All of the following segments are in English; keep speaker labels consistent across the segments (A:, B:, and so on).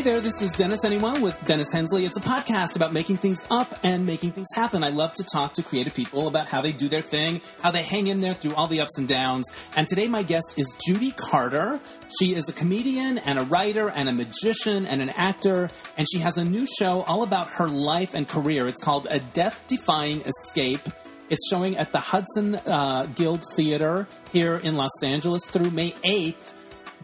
A: Hey there, this is Dennis Anyone with Dennis Hensley. It's a podcast about making things up and making things happen. I love to talk to creative people about how they do their thing, how they hang in there through all the ups and downs. And today my guest is Judy Carter. She is a comedian and a writer and a magician and an actor, and she has a new show all about her life and career. It's called A Death Defying Escape. It's showing at the Hudson uh, Guild Theater here in Los Angeles through May 8th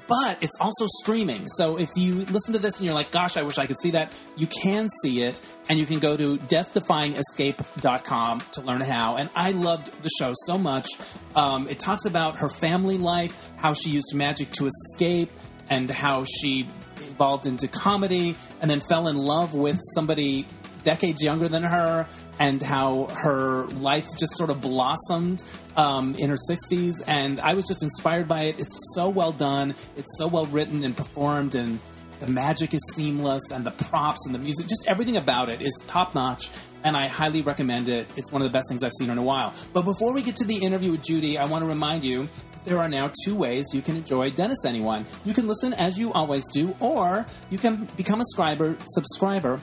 A: but it's also streaming. So if you listen to this and you're like, gosh, I wish I could see that, you can see it and you can go to deathdefyingescape.com to learn how. And I loved the show so much. Um, it talks about her family life, how she used magic to escape, and how she evolved into comedy and then fell in love with somebody decades younger than her, and how her life just sort of blossomed um, in her 60s. And I was just inspired by it. It's so well done, it's so well written and performed, and the magic is seamless, and the props and the music, just everything about it is top notch. And I highly recommend it. It's one of the best things I've seen in a while. But before we get to the interview with Judy, I want to remind you there are now two ways you can enjoy Dennis Anyone. You can listen as you always do, or you can become a subscriber, subscriber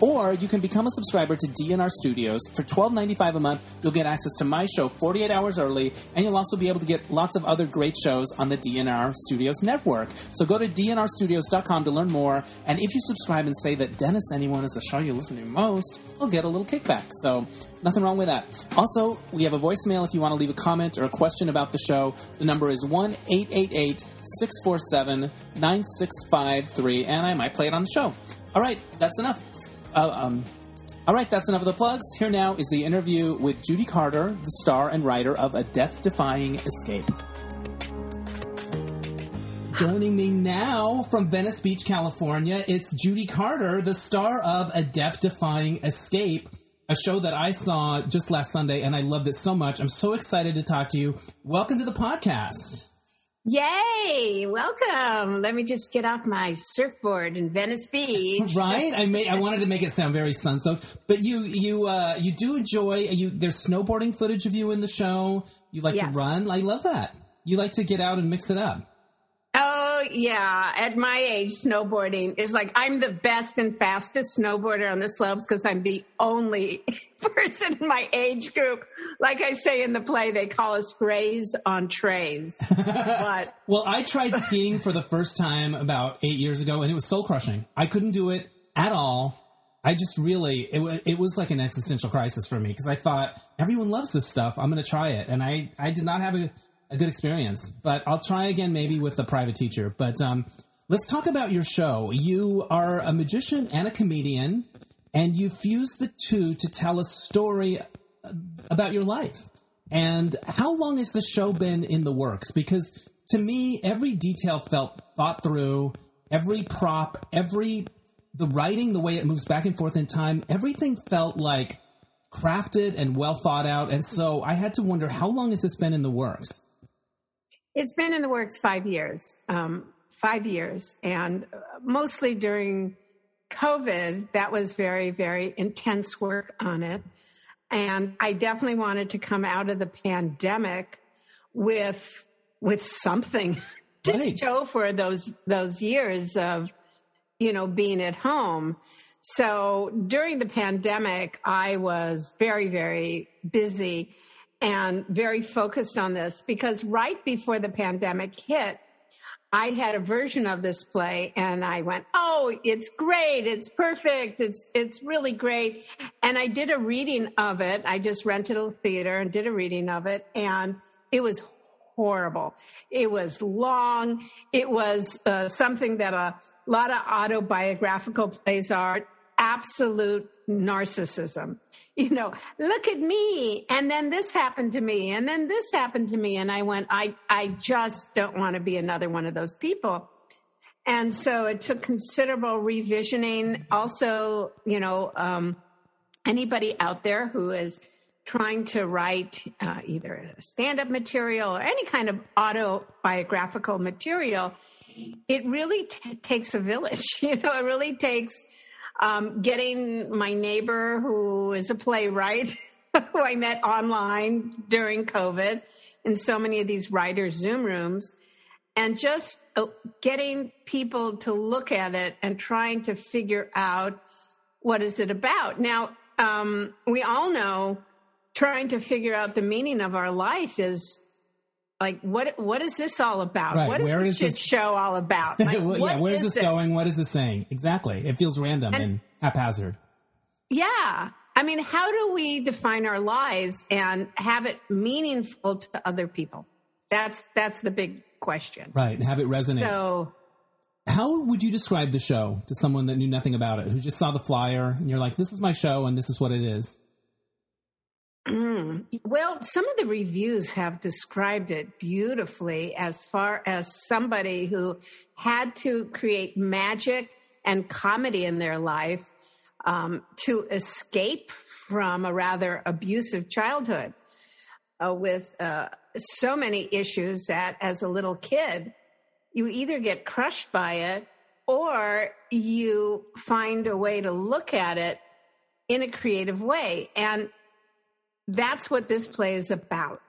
A: or you can become a subscriber to DNR Studios. For $12.95 a month, you'll get access to my show 48 hours early, and you'll also be able to get lots of other great shows on the DNR Studios network. So go to dnrstudios.com to learn more, and if you subscribe and say that Dennis Anyone is the show you listen to most, you'll get a little kickback. So nothing wrong with that. Also, we have a voicemail if you want to leave a comment or a question about the show. The number is 1 888 647 9653, and I might play it on the show. All right, that's enough. Uh, um, all right, that's enough of the plugs. Here now is the interview with Judy Carter, the star and writer of A Death Defying Escape. Joining me now from Venice Beach, California, it's Judy Carter, the star of A Death Defying Escape, a show that I saw just last Sunday and I loved it so much. I'm so excited to talk to you. Welcome to the podcast.
B: Yay! Welcome. Let me just get off my surfboard in Venice Beach.
A: right? I made. I wanted to make it sound very sun soaked, but you you uh, you do enjoy. You there's snowboarding footage of you in the show. You like yes. to run. I love that. You like to get out and mix it up.
B: Yeah, at my age, snowboarding is like I'm the best and fastest snowboarder on the slopes because I'm the only person in my age group. Like I say in the play, they call us grays on trays.
A: But well, I tried skiing for the first time about eight years ago, and it was soul crushing. I couldn't do it at all. I just really it, it was like an existential crisis for me because I thought everyone loves this stuff. I'm going to try it, and I I did not have a a good experience. But I'll try again, maybe with a private teacher. But um, let's talk about your show. You are a magician and a comedian, and you fuse the two to tell a story about your life. And how long has the show been in the works? Because to me, every detail felt thought through, every prop, every the writing, the way it moves back and forth in time, everything felt like crafted and well thought out. And so I had to wonder how long has this been in the works?
B: It's been in the works five years, um, five years, and mostly during COVID, that was very, very intense work on it. And I definitely wanted to come out of the pandemic with with something to right. show for those those years of you know being at home. So during the pandemic, I was very, very busy and very focused on this because right before the pandemic hit, I had a version of this play and I went, "Oh, it's great. It's perfect. It's it's really great." And I did a reading of it. I just rented a theater and did a reading of it and it was horrible. It was long. It was uh, something that a lot of autobiographical plays are absolute narcissism. You know, look at me. And then this happened to me. And then this happened to me. And I went, I, I just don't want to be another one of those people. And so it took considerable revisioning. Also, you know, um, anybody out there who is trying to write uh, either stand up material or any kind of autobiographical material, it really t- takes a village. You know, it really takes um, getting my neighbor who is a playwright who I met online during COVID in so many of these writers' Zoom rooms. and just uh, getting people to look at it and trying to figure out what is it about. Now, um, we all know trying to figure out the meaning of our life is like what what is this all about?
A: Right.
B: What
A: Where
B: is
A: is
B: this show all about? Like,
A: Well, yeah, where's
B: is
A: this
B: it?
A: going? What is this saying? Exactly. It feels random and, haphazard.
B: Yeah. I mean, how do we define our lives and have it meaningful to other people? That's that's the big question.
A: Right. And have it resonate.
B: So
A: How would you describe the show to someone that knew nothing about it, who just saw the flyer and you're like, this is my show and this is what it is?
B: Mm. Well, some of the reviews have described it beautifully as far as somebody who had to create magic and comedy in their life um, to escape from a rather abusive childhood uh, with uh, so many issues that as a little kid, you either get crushed by it or you find a way to look at it in a creative way. And that's what this play is about.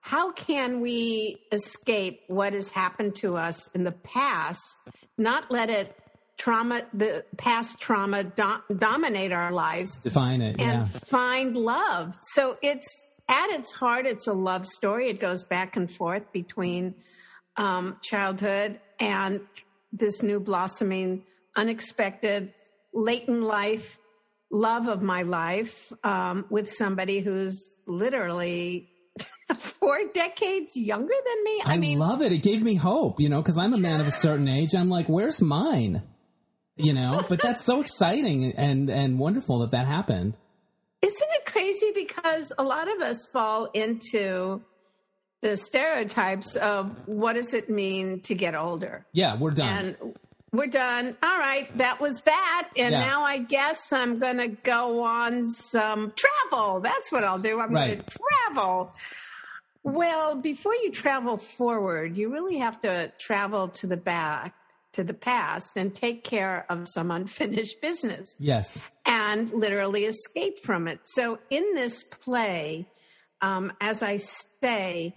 B: How can we escape what has happened to us in the past, not let it trauma, the past trauma do- dominate our lives
A: Define it.
B: and
A: yeah.
B: find love. So it's at its heart, it's a love story. It goes back and forth between um, childhood and this new blossoming, unexpected, latent life, love of my life um, with somebody who's literally four decades younger than me.
A: I,
B: I, mean,
A: love it. It gave me hope, you know, because I'm a man of a certain age. I'm like, where's mine? You know, but that's so exciting and and wonderful that that happened.
B: Isn't it crazy? Because a lot of us fall into the stereotypes of what does it mean to get older?
A: Yeah, we're done.
B: And we're done. All right, that was that. And
A: Yeah.
B: now I guess I'm going to go on some travel. That's what I'll do. I'm going to travel. Well, before you travel forward, you really have to travel to the back, to the past, and take care of some unfinished business
A: yes.
B: and literally escape from it. So, in this play, um, as I say,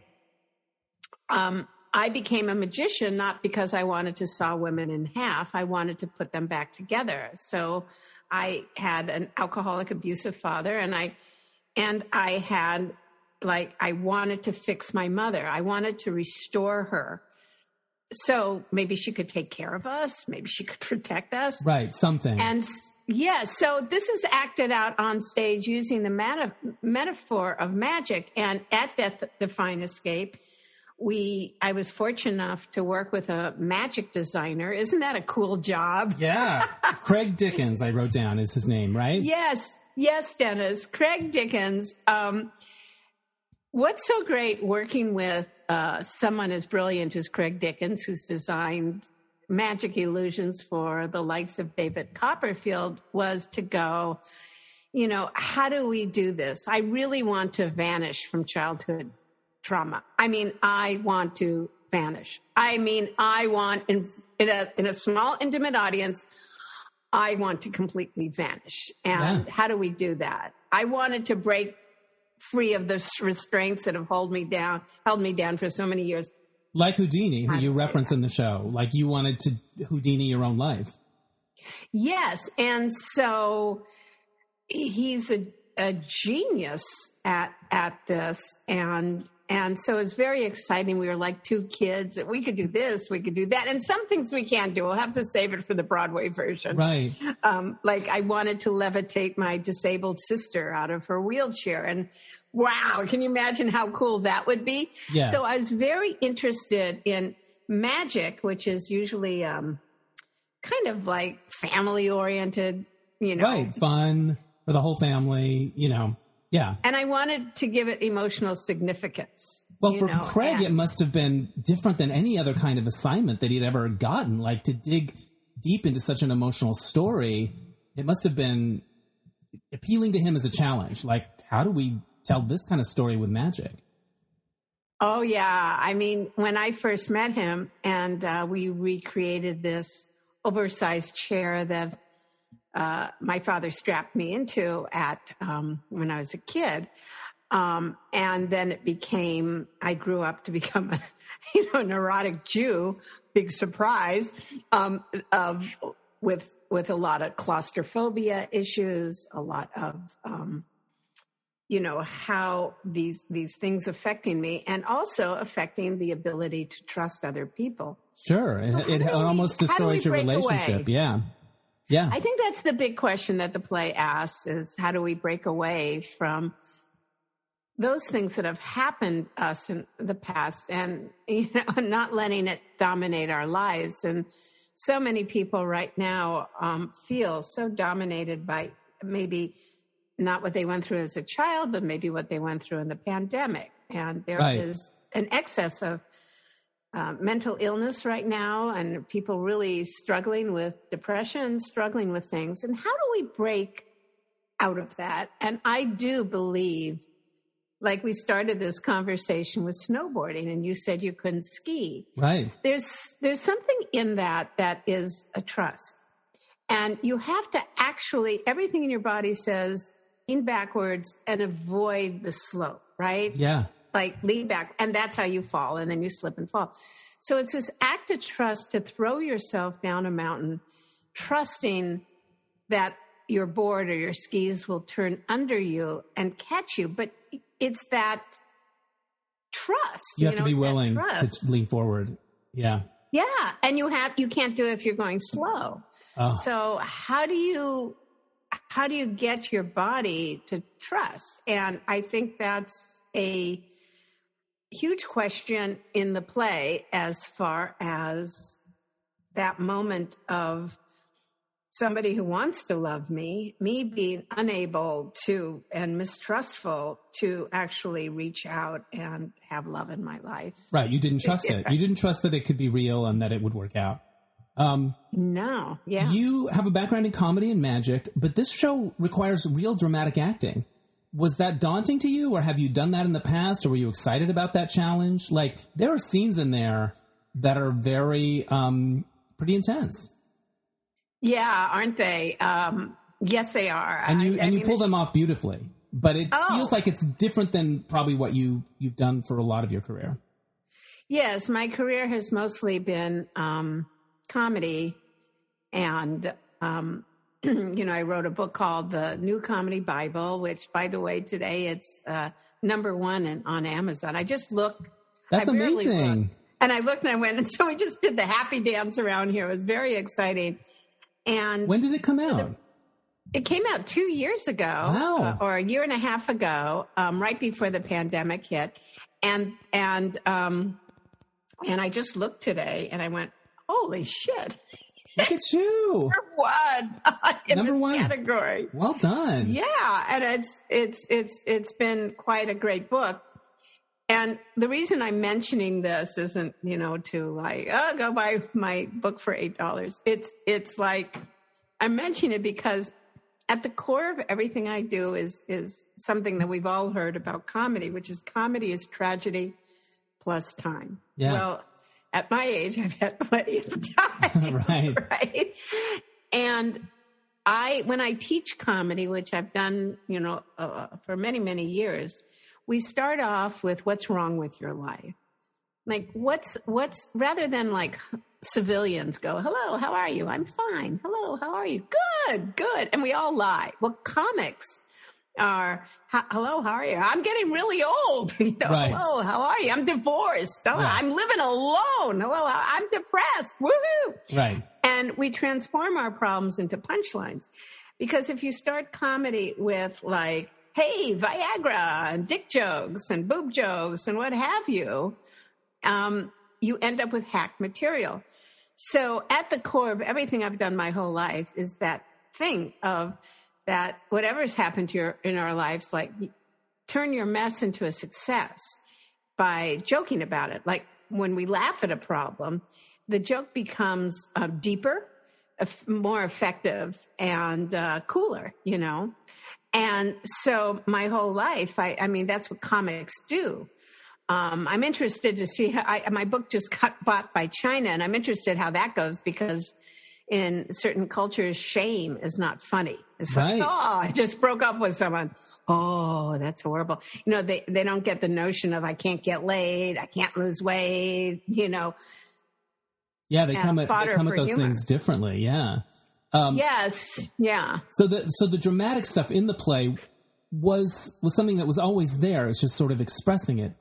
B: um, I became a magician not because I wanted to saw women in half. I wanted to put them back together. So, I had an alcoholic, abusive father, and I and I had like I wanted to fix my mother. I wanted to restore her. So maybe she could take care of us. Maybe she could protect us.
A: Right. Something.
B: And yeah, so this is acted out on stage using the meta- metaphor of magic. And at Death Defying Escape, we I was fortunate enough to work with a magic designer. Isn't that a cool job?
A: yeah. Craig Dickens, I wrote down, is his name, right?
B: Yes, yes, Dennis. Craig Dickens. Um, what's so great working with uh, someone as brilliant as Craig Dickens, who's designed magic illusions for the likes of David Copperfield, was to go, you know, how do we do this? I really want to vanish from childhood trauma. I mean, I want to vanish. I mean, I want in, in a in a small intimate audience. I want to completely vanish. And
A: Yeah.
B: how do we do that? I wanted to break free of the restraints that have held me down, held me down for so many years.
A: Like Houdini, who you reference in the show. Like you wanted to Houdini your own life.
B: Yes, and so he's a, a genius at at this, and and so it's very exciting. We were like two kids. We could do this, we could do that, and some things we can't do. We'll have to save it for the Broadway version.
A: Right.
B: um, like I wanted to levitate my disabled sister out of her wheelchair. And wow, can you imagine how cool that would be?
A: Yeah.
B: So I was very interested in magic, which is usually um, kind of like family oriented, you know.
A: Right. Fun for the whole family, you know. Yeah.
B: And I wanted to give it emotional significance.
A: Well, for
B: know,
A: Craig,
B: and-
A: it must have been different than any other kind of assignment that he'd ever gotten. Like to dig deep into such an emotional story, it must have been appealing to him as a challenge. Like, how do we tell this kind of story with magic?
B: Oh yeah, I mean, when I first met him, and uh, we recreated this oversized chair that uh, my father strapped me into at um, when I was a kid. Um, and then it became, I grew up to become a, you know, a neurotic Jew, big surprise, um, of, with, with a lot of claustrophobia issues, a lot of, um, you know, how these, these things affecting me and also affecting the ability to trust other people.
A: Sure. So it, it almost destroys your relationship. Away? Yeah. Yeah.
B: I think that's the big question that the play asks is how do we break away from those things that have happened us in the past and you know not letting it dominate our lives and so many people right now um, feel so dominated by maybe not what they went through as a child but maybe what they went through in the pandemic and there right. is an excess of uh, mental illness right now and people really struggling with depression struggling with things. And how do we break out of that? And i do believe like we started this conversation with snowboarding and you said you couldn't ski.
A: Right.
B: There's there's something in that that is a trust. And you have to actually everything in your body says lean backwards and avoid the slope right?
A: Yeah
B: like lean back and that's how you fall and then you slip and fall so it's this act of trust to throw yourself down a mountain trusting that your board or your skis will turn under you and catch you but it's that trust.
A: You, you have know, to be willing to lean forward. Yeah.
B: Yeah. And you have, you can't do it if you're going slow. Oh. So how do you, how do you get your body to trust? And I think that's a huge question in the play as far as that moment of somebody who wants to love me, me being unable to and mistrustful to actually reach out and have love in my life.
A: Right. You didn't trust it. You didn't trust that it could be real and that it would work out.
B: Um, no. Yeah.
A: You have a background in comedy and magic, but this show requires real dramatic acting. Was that daunting to you, or have you done that in the past, or were you excited about that challenge? Like, there are scenes in there that are very, um, pretty intense.
B: Yeah, aren't they? Um, yes, they are.
A: And you I, and I you mean, pull them off beautifully. But it oh. feels like it's different than probably what you you've done for a lot of your career.
B: Yes, my career has mostly been um, comedy, and um, you know, I wrote a book called The New Comedy Bible, which, by the way, today it's uh, number one in, on Amazon. I just looked.
A: That's amazing.
B: Looked, and I looked and I went, and so we just did the happy dance around here. It was very exciting. And
A: when did it come out?
B: It came out two years ago,
A: wow.
B: uh, or a year and a half ago, um, right before the pandemic hit, and and um, and I just looked today, and I went, "Holy shit!"
A: Look at you,
B: number one uh, in
A: number
B: this
A: one
B: category.
A: Well done.
B: Yeah, and it's it's it's it's been quite a great book. And the reason I'm mentioning this isn't, you know, to like, oh, go buy my book for eight dollars. It's it's like I'm mentioning it because at the core of everything I do is is something that we've all heard about comedy, which is comedy is tragedy plus time.
A: Yeah.
B: Well, at my age, I've had plenty of time.
A: right.
B: Right. And I, when I teach comedy, which I've done, you know, uh, for many, many years, we start off with what's wrong with your life. Like what's what's rather than like civilians go, "Hello, how are you?" "I'm fine." "Hello, how are you?" "Good, good." And we all lie. Well, comics are, "Hello, how are you?" "I'm getting really old." you know,
A: right.
B: "Hello, how are you?" "I'm divorced." "Oh, yeah. I'm living alone." "Hello, I'm depressed." Woohoo!
A: Right.
B: And we transform our problems into punchlines. Because if you start comedy with like hey, Viagra and dick jokes and boob jokes and what have you, um, you end up with hack material. So at the core of everything I've done my whole life is that thing of that whatever's happened your in our lives, like turn your mess into a success by joking about it. Like when we laugh at a problem, the joke becomes uh, deeper, more effective, and uh, cooler. You know, and so my whole life, I, I mean, that's what comics do. Um, I'm interested to see how I, my book just got bought by China, and I'm interested how that goes because in certain cultures, shame is not funny. It's
A: Right.
B: like, oh, I just broke up with someone. Oh, that's horrible. You know, they, they don't get the notion of I can't get laid, I can't lose weight, you know.
A: Yeah, they come at they come at those
B: humor.
A: things differently. Yeah. Um,
B: yes. Yeah.
A: So the so the dramatic stuff in the play was was something that was always there. It's just sort of expressing it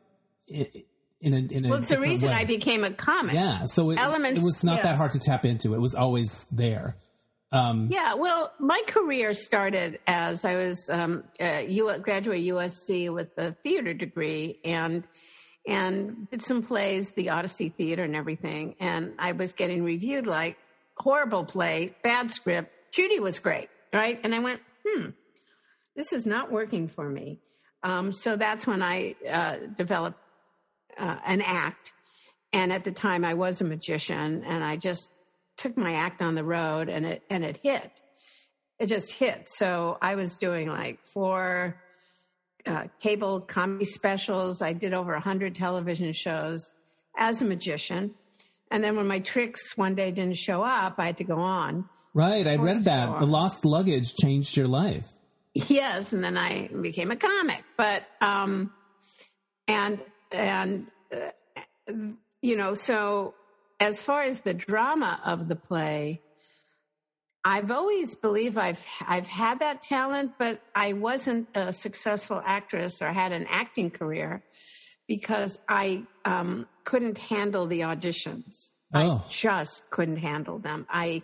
A: i- in a in a
B: Well, it's the reason
A: way.
B: I became a comic.
A: yeah. So it,
B: Elements-
A: it was not
B: yeah.
A: that hard to tap into. It was always there. Um,
B: Yeah, well, my career started as I was um, a U- graduate USC with a theater degree and and did some plays, the Odyssey Theater and everything. And I was getting reviewed like horrible play, bad script. Judy was great, right? And I went, hmm, this is not working for me. Um, so that's when I uh, developed uh, an act. And at the time, I was a magician, and I just took my act on the road, and it and it hit. It just hit. So I was doing like four uh, cable comedy specials. I did over a hundred television shows as a magician. And then when my tricks one day didn't show up, I had to go on.
A: right. I read that the lost luggage changed your life.
B: Yes, and then I became a comic. But um, and and uh, you know, so as far as the drama of the play, I've always believed I've I've had that talent, but I wasn't a successful actress or had an acting career because I um, couldn't handle the auditions.
A: Oh.
B: I just couldn't handle them. I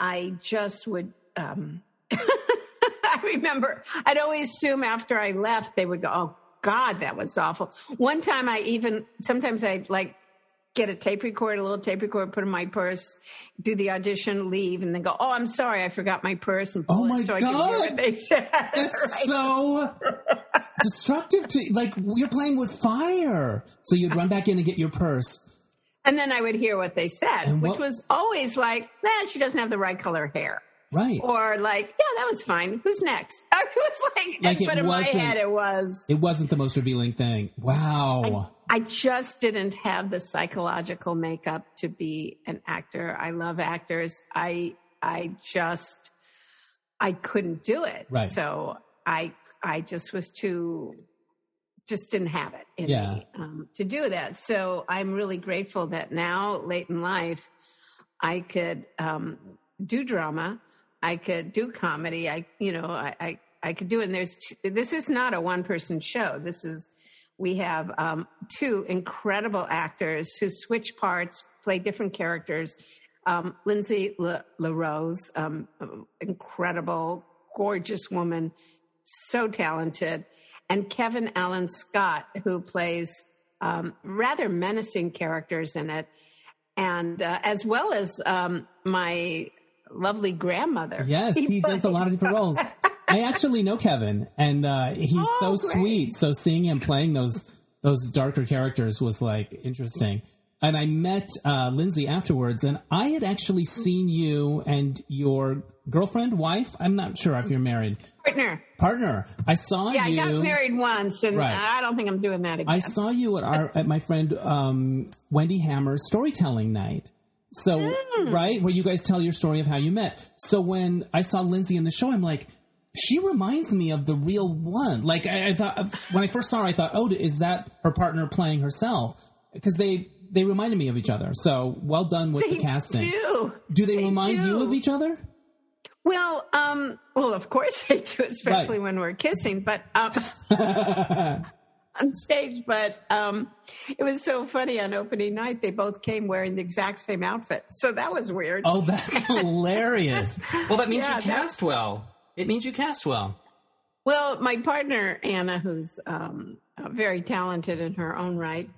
B: I just would. Um, I remember I'd always assume after I left they would go, "Oh God, that was awful." One time I even sometimes I'd like get a tape recorder, a little tape recorder, put in my purse, do the audition, leave, and then go, "Oh, I'm sorry, I forgot my purse." And
A: Oh, my
B: so I
A: God.
B: what they said.
A: That's
B: Right.
A: so destructive to like you're playing with fire. So you'd run back in and get your purse.
B: And then I would hear what they said,
A: And
B: which was always like, "Nah, she doesn't have the right color hair."
A: Right.
B: Or like, yeah, that was fine. Who's next? I was like,
A: Like it
B: but in my head, it was.
A: It wasn't the most revealing thing. Wow.
B: I just didn't have the psychological makeup to be an actor. I love actors. I I just I couldn't do it.
A: Right.
B: So I I just was too just didn't have it in
A: Yeah.
B: me um, to do that. So I'm really grateful that now, late in life, I could um, do drama. I could do comedy. I, you know, I, I, I could do it. And there's, this is not a one person show. This is, we have um, two incredible actors who switch parts, play different characters. Um, Lindsay La- LaRose, um, incredible, gorgeous woman, so talented. And Kevin Allen Scott, who plays um, rather menacing characters in it. And uh, as well as um, my lovely grandmother.
A: Yes, he does a lot of different roles. I actually know Kevin, and uh, he's
B: Oh,
A: so
B: great.
A: sweet. So seeing him playing those those darker characters was like interesting. And I met uh, Lindsay afterwards, and I had actually seen you and your girlfriend, wife. I'm not sure if you're married,
B: Partner.
A: partner. I saw
B: Yeah,
A: you.
B: Yeah, I got married once, and
A: Right.
B: I don't think I'm doing that again.
A: I saw you at our at my friend um, Wendy Hammer's storytelling night. So
B: Hmm.
A: right where you guys tell your story of how you met. So when I saw Lindsay in the show, I'm like, she reminds me of the real one. Like I, I thought when I first saw her, I thought, oh, is that her partner playing herself? Because they they reminded me of each other. So well done with
B: They
A: the casting.
B: do.
A: Do they, remind you of each other?
B: Well, um, well, of course they do, especially
A: Right.
B: when we're kissing, but um, on stage. But um, it was so funny on opening night. They both came wearing the exact same outfit, so that was weird.
A: Oh, that's hilarious.
C: Well, that means
B: Yeah,
C: you cast well. It means you cast well.
B: Well, my partner Anna, who's um, uh, very talented in her own right,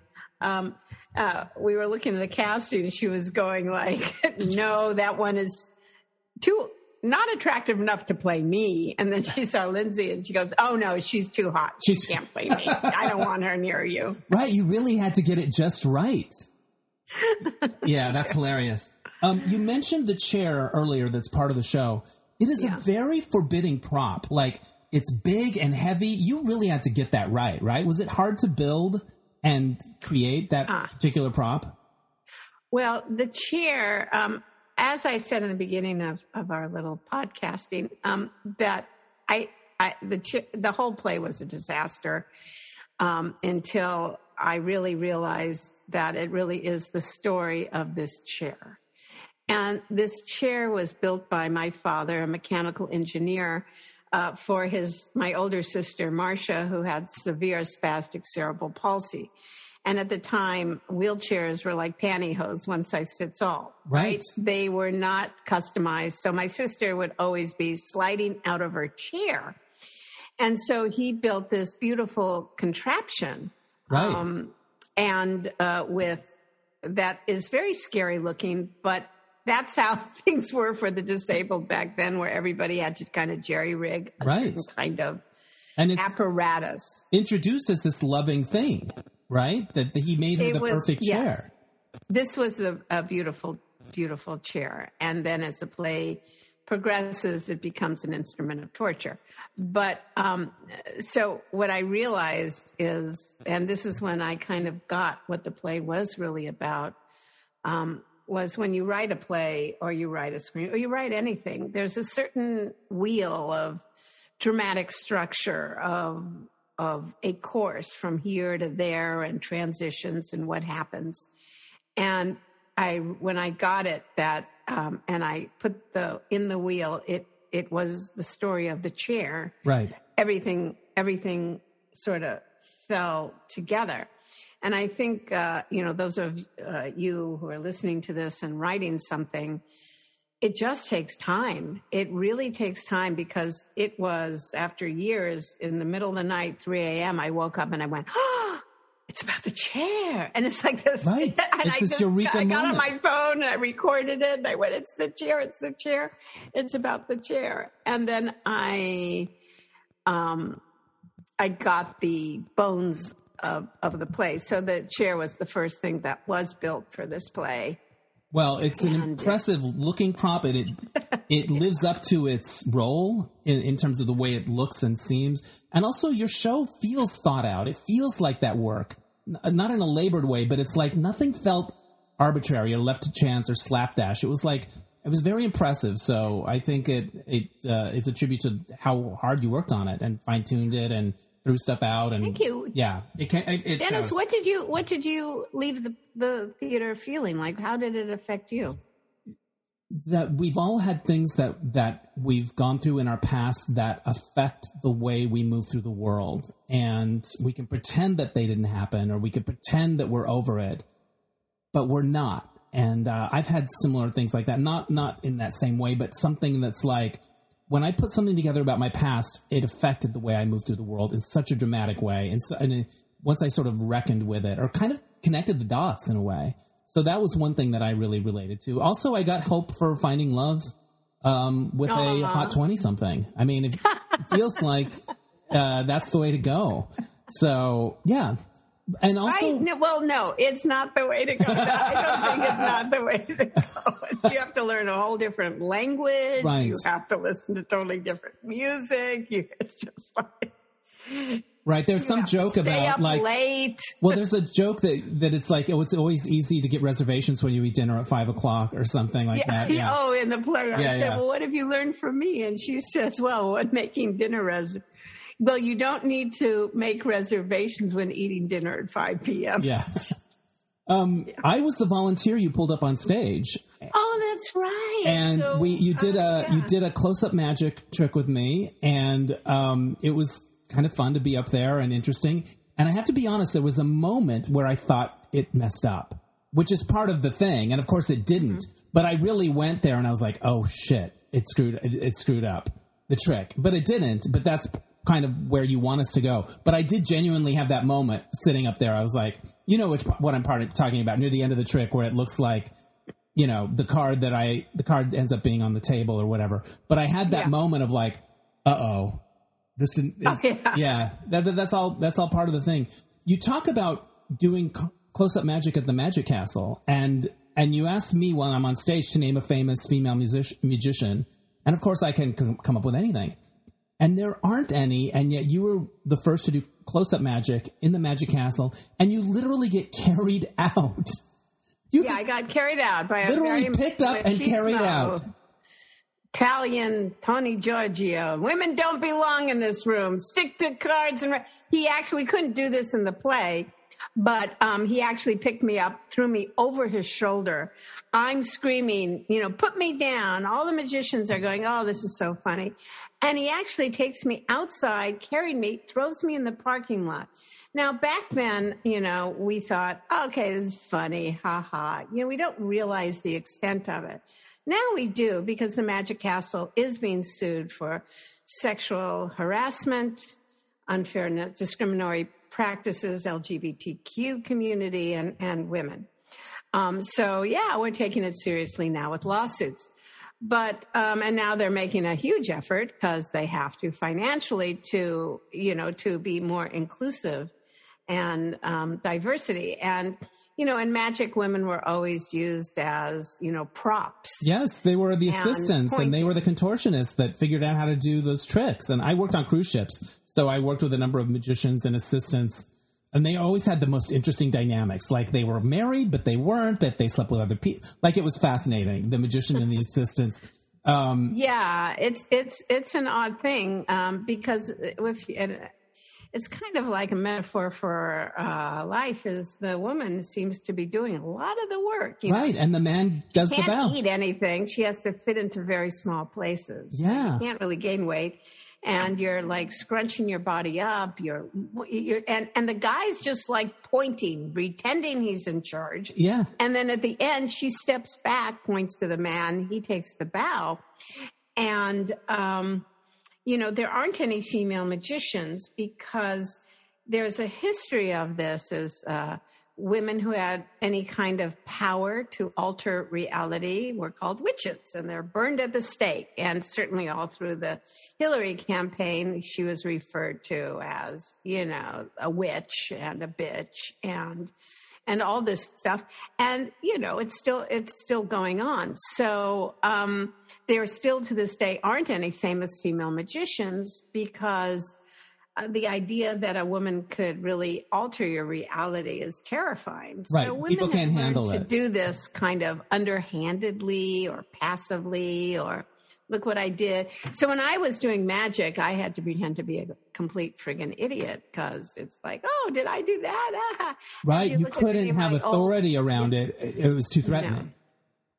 B: um, uh, we were looking at the casting, and she was going like, "No, that one is too not attractive enough to play me." And then she saw Lindsay, and she goes, "Oh no, she's too hot. She
A: She's-
B: can't play me. I don't want her near you."
A: Right, you really had to get it just right. yeah, that's hilarious. Um, you mentioned the chair earlier that's part of the show. It is
B: Yeah.
A: a very forbidding prop. Like, it's big and heavy. You really had to get that right, right? Was it hard to build and create that
B: Ah.
A: particular prop?
B: Well, the chair, um, as I said in the beginning of, of our little podcasting, um, that I, I the the whole play was a disaster um, until I really realized that it really is the story of this chair. And this chair was built by my father, a mechanical engineer, uh, for his my older sister Marcia, who had severe spastic cerebral palsy. And at the time, wheelchairs were like pantyhose, one size fits all.
A: Right.
B: They were not customized. So my sister would always be sliding out of her chair. And so he built this beautiful contraption.
A: Right.
B: Um, and uh, with that is very scary looking, but that's how things were for the disabled back then, where everybody had to kind of jerry rig a
A: Right.
B: kind of
A: and
B: apparatus.
A: introduced as this loving thing, right? That, that he made her
B: It
A: the
B: was-
A: perfect
B: yes.
A: chair.
B: This was a, a beautiful, beautiful chair. And then as the play progresses, it becomes an instrument of torture. But um, so what I realized is, and this is when I kind of got what the play was really about, um, was when you write a play or you write a screen or you write anything, there's a certain wheel of dramatic structure of of a course from here to there and transitions and what happens. And I when I got it that um, and I put the in the wheel it it was the story of the chair
A: Right.
B: everything everything sort of fell together and i think uh, you know those of uh, you who are listening to this and writing something it just takes time. It really takes time because it was after years in the middle of the night 3 a.m i woke up and i went oh it's about the chair. And it's like this.
A: Right.
B: and
A: It's
B: I, just, I got on my phone and i recorded it and i went it's the chair it's the chair it's about the chair. And then i um, I got the bones of, of the play. So the chair was the first thing that was built for this play.
A: Well, it's an impressive looking prop. It it, it lives up to its role in, in terms of the way it looks and seems, and also your show feels thought out. It feels like that work, N- not in a labored way, but it's like nothing felt arbitrary or left to chance or slapdash. It was like it was very impressive. So I think it it uh, is a tribute to how hard you worked on it and fine tuned it and threw stuff out. And
B: Thank you.
A: Yeah, it can. It, it
B: Dennis,
A: shows.
B: what did you what did you leave the, the theater feeling like? How did it affect you?
A: that we've all had things that that we've gone through in our past that affect the way we move through the world and we can pretend that they didn't happen or we can pretend that we're over it but we're not and uh, i've had similar things like that not not in that same way but something that's like when i put something together about my past it affected the way i moved through the world in such a dramatic way and, so, and it, once i sort of reckoned with it or kind of connected the dots in a way so that was one thing that I really related to. Also, I got hope for finding love um, with a hot twenty something. I mean, it, it feels like uh, that's the way to go. So yeah, and also
B: Right? No, well, no, it's not the way to go. I don't think it's not the way to go. You have to learn a whole different language.
A: Right.
B: You have to listen to totally different music. You, it's just like
A: right. There's some joke about like
B: late.
A: well, there's a joke that that it's like oh, it's always easy to get reservations when you eat dinner at five o'clock or something like that. Yeah.
B: Oh, in the play, I
A: Yeah,
B: said,
A: yeah.
B: "Well, what have you learned from me?" And she says, "Well, what making dinner res." Well, you don't need to make reservations when eating dinner at 5 p.m.
A: Yeah. Um, I was the volunteer you pulled up on stage,
B: Oh, that's right.
A: and
B: So,
A: we you did
B: uh,
A: a
B: yeah.
A: you did a close up magic trick with me, and um, it was kind of fun to be up there and interesting. And I have to be honest, there was a moment where I thought it messed up, which is part of the thing, and of course it didn't.
B: Mm-hmm.
A: But I really went there, and I was like, oh shit, it screwed it, it screwed up the trick, but it didn't. But that's kind of where you want us to go. But I did genuinely have that moment sitting up there. I was like, you know, which what I'm part talking about near the end of the trick, where it looks like you know the card that I the card ends up being on the table or whatever. But I had that
B: Yeah.
A: moment of like, uh oh, this didn't. it's-
B: yeah.
A: yeah, that, that- that's all. That's all part of the thing. You talk about doing close up magic at the Magic Castle, and and you asked me while I'm on stage to name a famous female music, magician, and of course I can c- come up with anything. And there aren't any, and yet you were the first to do close up magic in the Magic Castle, and you literally get carried out
B: You yeah, I got carried out by
A: literally picked up and carried out.
B: Italian Tony Giorgio. Women don't belong in this room. Stick to cards and he actually couldn't do this in the play, but um, he actually picked me up, threw me over his shoulder. I'm screaming, you know, put me down. All the magicians are going, oh, this is so funny. And he actually takes me outside, carried me, throws me in the parking lot. Now, back then, you know, we thought, okay, this is funny, ha ha. You know, we don't realize the extent of it. Now we do because the Magic Castle is being sued for sexual harassment, unfairness, discriminatory practices, LGBTQ community, and, and women. Um, so, yeah, we're taking it seriously now with lawsuits. But, um, and now they're making a huge effort because they have to financially to, you know, to be more inclusive and um, diversity. And, you know, in magic, women were always used as, you know, props.
A: Yes, they were the assistants and, and they were the contortionists that figured out how to do those tricks. And I worked on cruise ships, so I worked with a number of magicians and assistants. And they always had the most interesting dynamics. Like they were married, but they weren't, that they slept with other people. Like it was fascinating, the magician and the assistants.
B: Um, yeah, it's it's it's an odd thing um, because if it's kind of like a metaphor for uh, life is the woman seems to be doing a lot of the work
A: right know? and the man does
B: she
A: can't the
B: bow eat anything. She has to fit into very small places.
A: Yeah.
B: You can't really gain weight and you're like scrunching your body up. You're, you're and and the guy's just like pointing pretending he's in charge.
A: Yeah.
B: And then at the end she steps back points to the man. He takes the bow. And um you know, there aren't any female magicians because there's a history of this as uh, women who had any kind of power to alter reality were called witches and they're burned at the stake. And certainly all through the Hillary campaign, she was referred to as, you know, a witch and a bitch and and all this stuff. And, you know, it's still, it's still going on. So, um, there still to this day aren't any famous female magicians because uh, the idea that a woman could really alter your reality is terrifying.
A: Right.
B: So women
A: People can't handle it.
B: to
A: it.
B: do this kind of underhandedly or passively or look what I did. So when I was doing magic, I had to pretend to be a complete friggin' idiot because it's like, oh, did I do that? Ah.
A: Right. You, you couldn't have like, authority oh, around it. It was too threatening. No.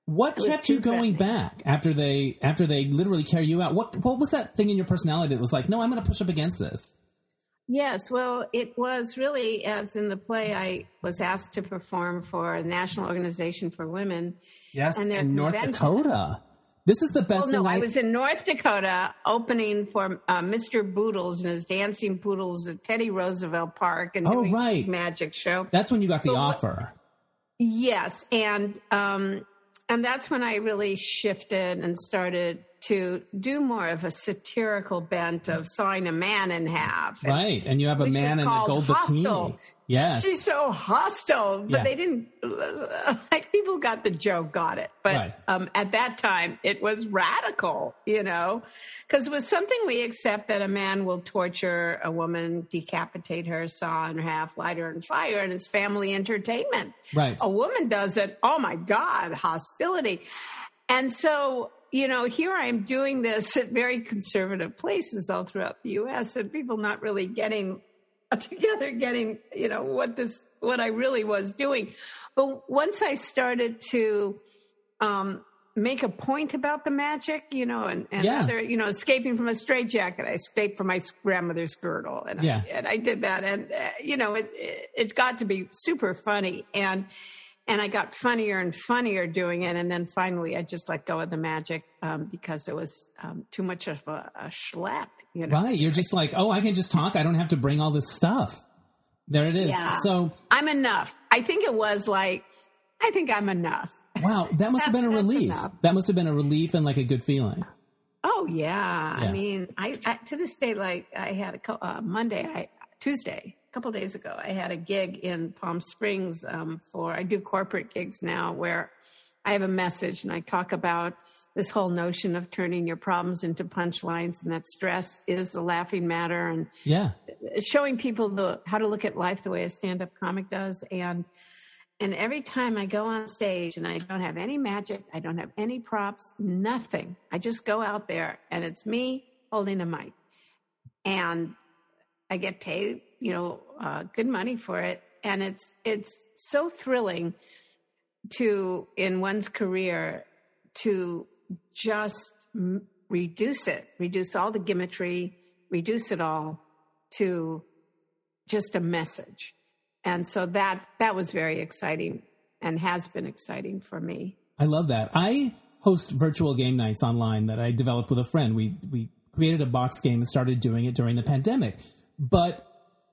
A: What kept you going back after they after they literally carry you out? What what was that thing in your personality that was like, no, I'm going to push up against this?
B: Yes, well, it was really as in the play I was asked to perform for the National Organization for Women.
A: Yes, and in North Dakota. This is the best.
B: Well, no, I, I, was in North Dakota opening for uh, Mr. Boodles and his dancing poodles at Teddy Roosevelt Park and
A: oh, right.
B: magic show.
A: That's when you got the so offer.
B: Yes, and um, and that's when I really shifted and started to do more of a satirical bent of sawing a man in half.
A: Right. And you have a man in a gold bikini. Yes.
B: She's so hostile, but yeah. they didn't, like, people got the joke, got it. But right. um, at that time, it was radical, you know, because it was something we accept that a man will torture a woman, decapitate her, saw in half, light her on fire, and it's family entertainment.
A: Right.
B: A woman does it. Oh my God, hostility. And so you know, here I'm doing this at very conservative places all throughout the U.S. and people not really getting together, getting, you know, what this, what I really was doing. But once I started to, um, make a point about the magic, you know, and, and yeah. other, you know, escaping from a straitjacket. I escaped from my grandmother's girdle, and
A: yeah.
B: I, and I did that, and uh, you know, it, it it got to be super funny, and and I got funnier and funnier doing it. And then finally, I just let go of the magic um, because it was um, too much of a, a schlep. You know?
A: Right. You're just like, oh, I can just talk. I don't have to bring all this stuff. There it is.
B: Yeah.
A: So
B: I'm enough. I think it was like, I think I'm enough.
A: Wow, that must have been a relief. Enough. That must have been a relief and like a good feeling.
B: Oh yeah. yeah. I mean, I, I, to this day, like I had a uh, Monday, I Tuesday, couple days ago, I had a gig in Palm Springs um, for, I do corporate gigs now where I have a message and I talk about this whole notion of turning your problems into punchlines and that stress is the laughing matter and
A: yeah,
B: showing people the, how to look at life the way a stand up comic does. And, and every time I go on stage and I don't have any magic, I don't have any props, nothing. I just go out there and it's me holding a mic. And I get paid, you know, uh, good money for it. And it's, it's so thrilling to, in one's career, to just m- reduce it, reduce all the gimmickry, reduce it all to just a message and so that that was very exciting and has been exciting for me.
A: I love that. I host virtual game nights online that I developed with a friend. We we created a box game and started doing it during the pandemic, but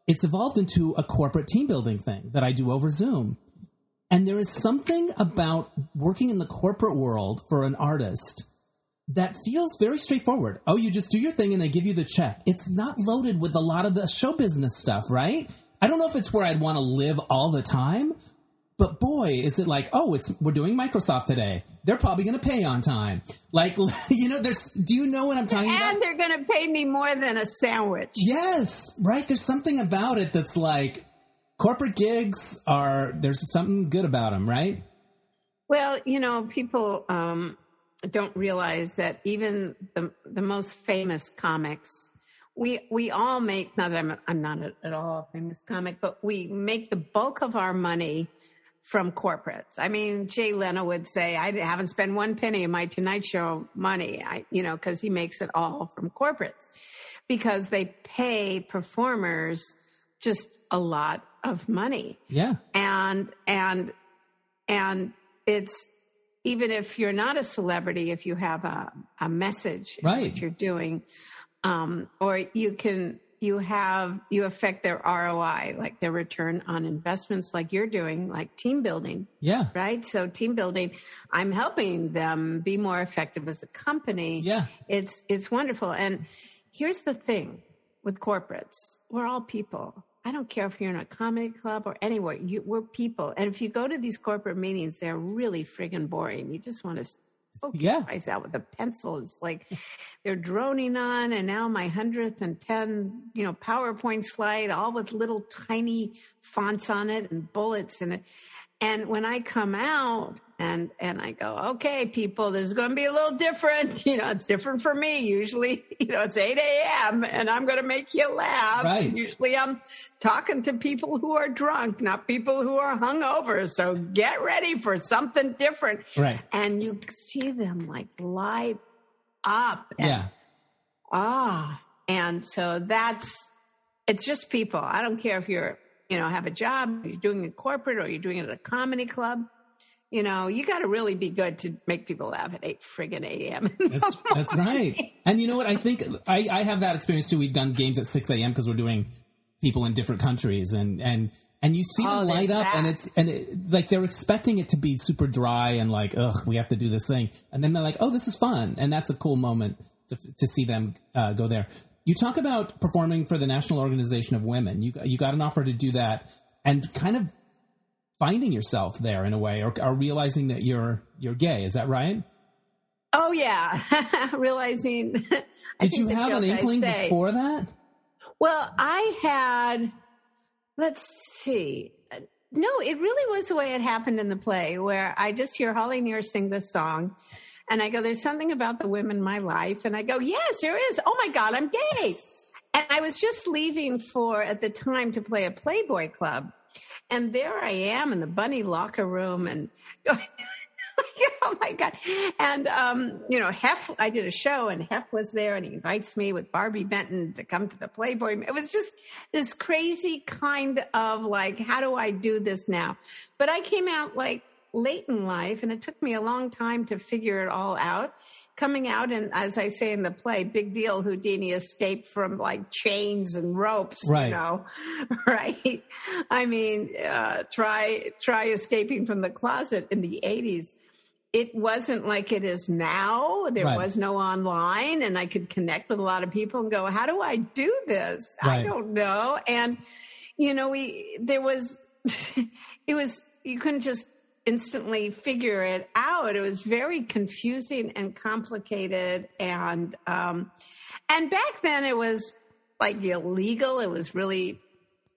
A: it's evolved into a corporate team building thing that I do over Zoom. And there is something about working in the corporate world for an artist that feels very straightforward. Oh, you just do your thing and they give you the check. It's not loaded with a lot of the show business stuff, right? I don't know if it's where I'd want to live all the time, but boy, is it like, oh, it's we're doing Microsoft today. They're probably going to pay on time. Like, you know, there's. Do you know what I'm talking
B: and
A: about?
B: And they're going to pay me more than a sandwich.
A: Yes, right. There's something about it that's like corporate gigs are. There's something good about them, right?
B: Well, you know, people um, don't realize that even the the most famous comics we we all make not that I'm I'm not at all a famous comic, but we make the bulk of our money from corporates. I mean, Jay Leno would say, "I haven't spent one penny of my Tonight Show money," I, you know, because he makes it all from corporates, because they pay performers just a lot of money.
A: Yeah,
B: and and and it's even if you're not a celebrity, if you have a a message
A: right.
B: what you're doing um, or you can you have you affect their ROI, like their return on investments, like you're doing, like team building.
A: Yeah.
B: Right. So team building, I'm helping them be more effective as a company.
A: Yeah.
B: It's it's wonderful. And here's the thing with corporates, we're all people. I don't care if you're in a comedy club or anywhere. You, we're people, and if you go to these corporate meetings, they're really friggin' boring. You just want to poke yeah. eyes out with a pencil. It's like they're droning on, and now my hundredth and ten, you know, PowerPoint slide, all with little tiny fonts on it and bullets in it. And when I come out and and I go, okay, people, this is going to be a little different. You know, it's different for me. Usually, you know, it's 8 a.m. and I'm going to make you laugh.
A: Right.
B: Usually I'm talking to people who are drunk, not people who are hungover. So get ready for something different.
A: Right.
B: And you see them like light up. And,
A: yeah.
B: Ah. And so that's, it's just people. I don't care if you're you know, have a job, you're doing it corporate or you're doing it at a comedy club. You know, you got to really be good to make people laugh at 8 friggin' a.m.
A: That's, that's, right. And you know what? I think I, I have that experience too. We've done games at 6 a.m. because we're doing people in different countries and, and, and you see them oh, light up that. and it's, and it, like they're expecting it to be super dry and like, ugh, we have to do this thing. And then they're like, oh, this is fun. And that's a cool moment to, to see them uh, go there. You talk about performing for the National Organization of Women. You you got an offer to do that, and kind of finding yourself there in a way, or, or realizing that you're you're gay. Is that right?
B: Oh yeah, realizing.
A: Did you have an inkling before that?
B: Well, I had. Let's see. No, it really was the way it happened in the play, where I just hear Holly Near sing this song, and I go, there's something about the women in my life. And I go, yes, there is. Oh my God, I'm gay. And I was just leaving for, at the time, to play a Playboy Club. And there I am in the bunny locker room and oh my God. And, um, you know, Hef, I did a show and Hef was there and he invites me with Barbi Benton to come to the Playboy. It was just this crazy kind of like, how do I do this now? But I came out like, late in life, and it took me a long time to figure it all out. Coming out, and as I say in the play, big deal. Houdini escaped from like chains and ropes.
A: Right.
B: You know, right? I mean, uh, try try escaping from the closet in the eighties. It wasn't like it is now. There right. was no online, and I could connect with a lot of people and go, "How do I do this? Right. I don't know." And you know, we there was it was you couldn't just instantly figure it out. It was very confusing and complicated, and um, and back then it was like illegal. It was really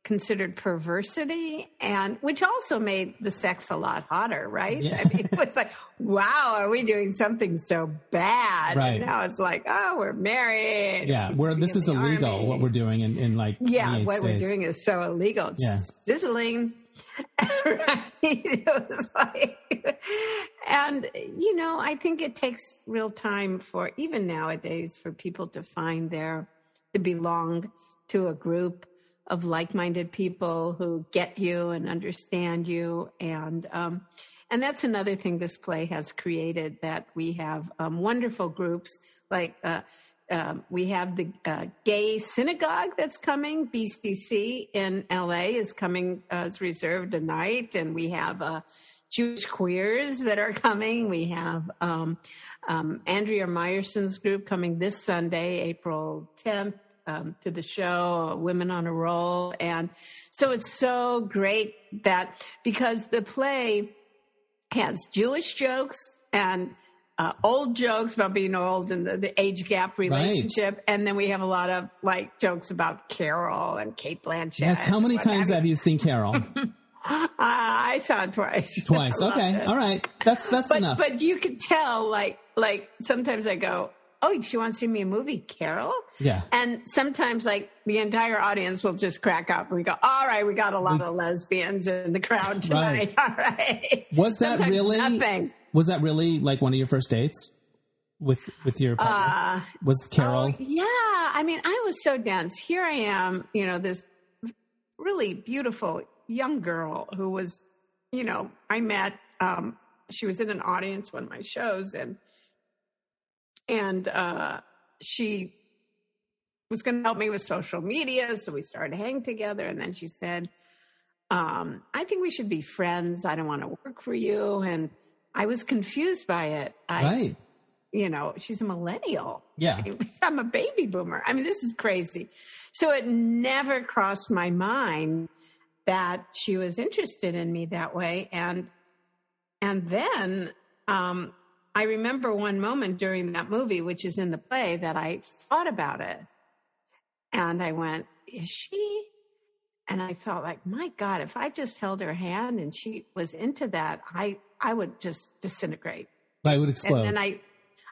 B: considered perversity and which also made the sex a lot hotter right
A: Yeah.
B: i mean it was like wow are we doing something so bad
A: Right.
B: and now it's like oh we're married
A: Yeah, where this is illegal.
B: army.
A: What we're doing in, in like
B: yeah
A: 28
B: what we're doing is so illegal it's
A: Yeah.
B: sizzling was like and you know i think it takes real time for even nowadays for people to find their to belong to a group of like-minded people who get you and understand you. And um and that's another thing this play has created that we have um, wonderful groups like uh, um, we have the uh, gay synagogue that's coming. BCC in LA is coming. Uh, it's reserved a night, and we have uh, Jewish queers that are coming. We have um, um, Andrea Meyerson's group coming this Sunday, April 10th. Um, to the show, Women on a Roll. And so it's so great that because the play has Jewish jokes and uh, old jokes about being old and the, the age gap relationship. And then we have a lot of like jokes about Carol and Cate Blanchett.
A: Yes, how many times
B: have
A: have you seen Carol?
B: Uh, I saw it twice.
A: Twice. Okay.
B: it.
A: All right. That's that's
B: But,
A: enough.
B: but you could tell, like, like sometimes I go, Oh, she wants to see me a movie, Carol?
A: yeah.
B: And sometimes, like, the entire audience will just crack up. And we go, All right, we got a lot of lesbians in the crowd tonight. All right.
A: Was that
B: Sometimes
A: really
B: Nothing.
A: Was that really like one of your first dates with with your partner?
B: Uh,
A: was Carol?
B: Oh, yeah. I mean, I was so dense. Here I am, you know, this really beautiful young girl who was, you know, I met, um, she was in an audience one of my shows and, and, uh, she was going to help me with social media. So we started hanging together. And then she said, um, I think we should be friends. I don't want to work for you. And I was confused by it. I,
A: right.
B: you know, she's a millennial.
A: Yeah.
B: I'm a baby boomer. I mean, this is crazy. So it never crossed my mind that she was interested in me that way. And and then um, I remember one moment during that movie, which is in the play, that I thought about it. And I went, is she? And I felt like, my God, if I just held her hand and she was into that, I I would just disintegrate
A: I would explode.
B: and then I,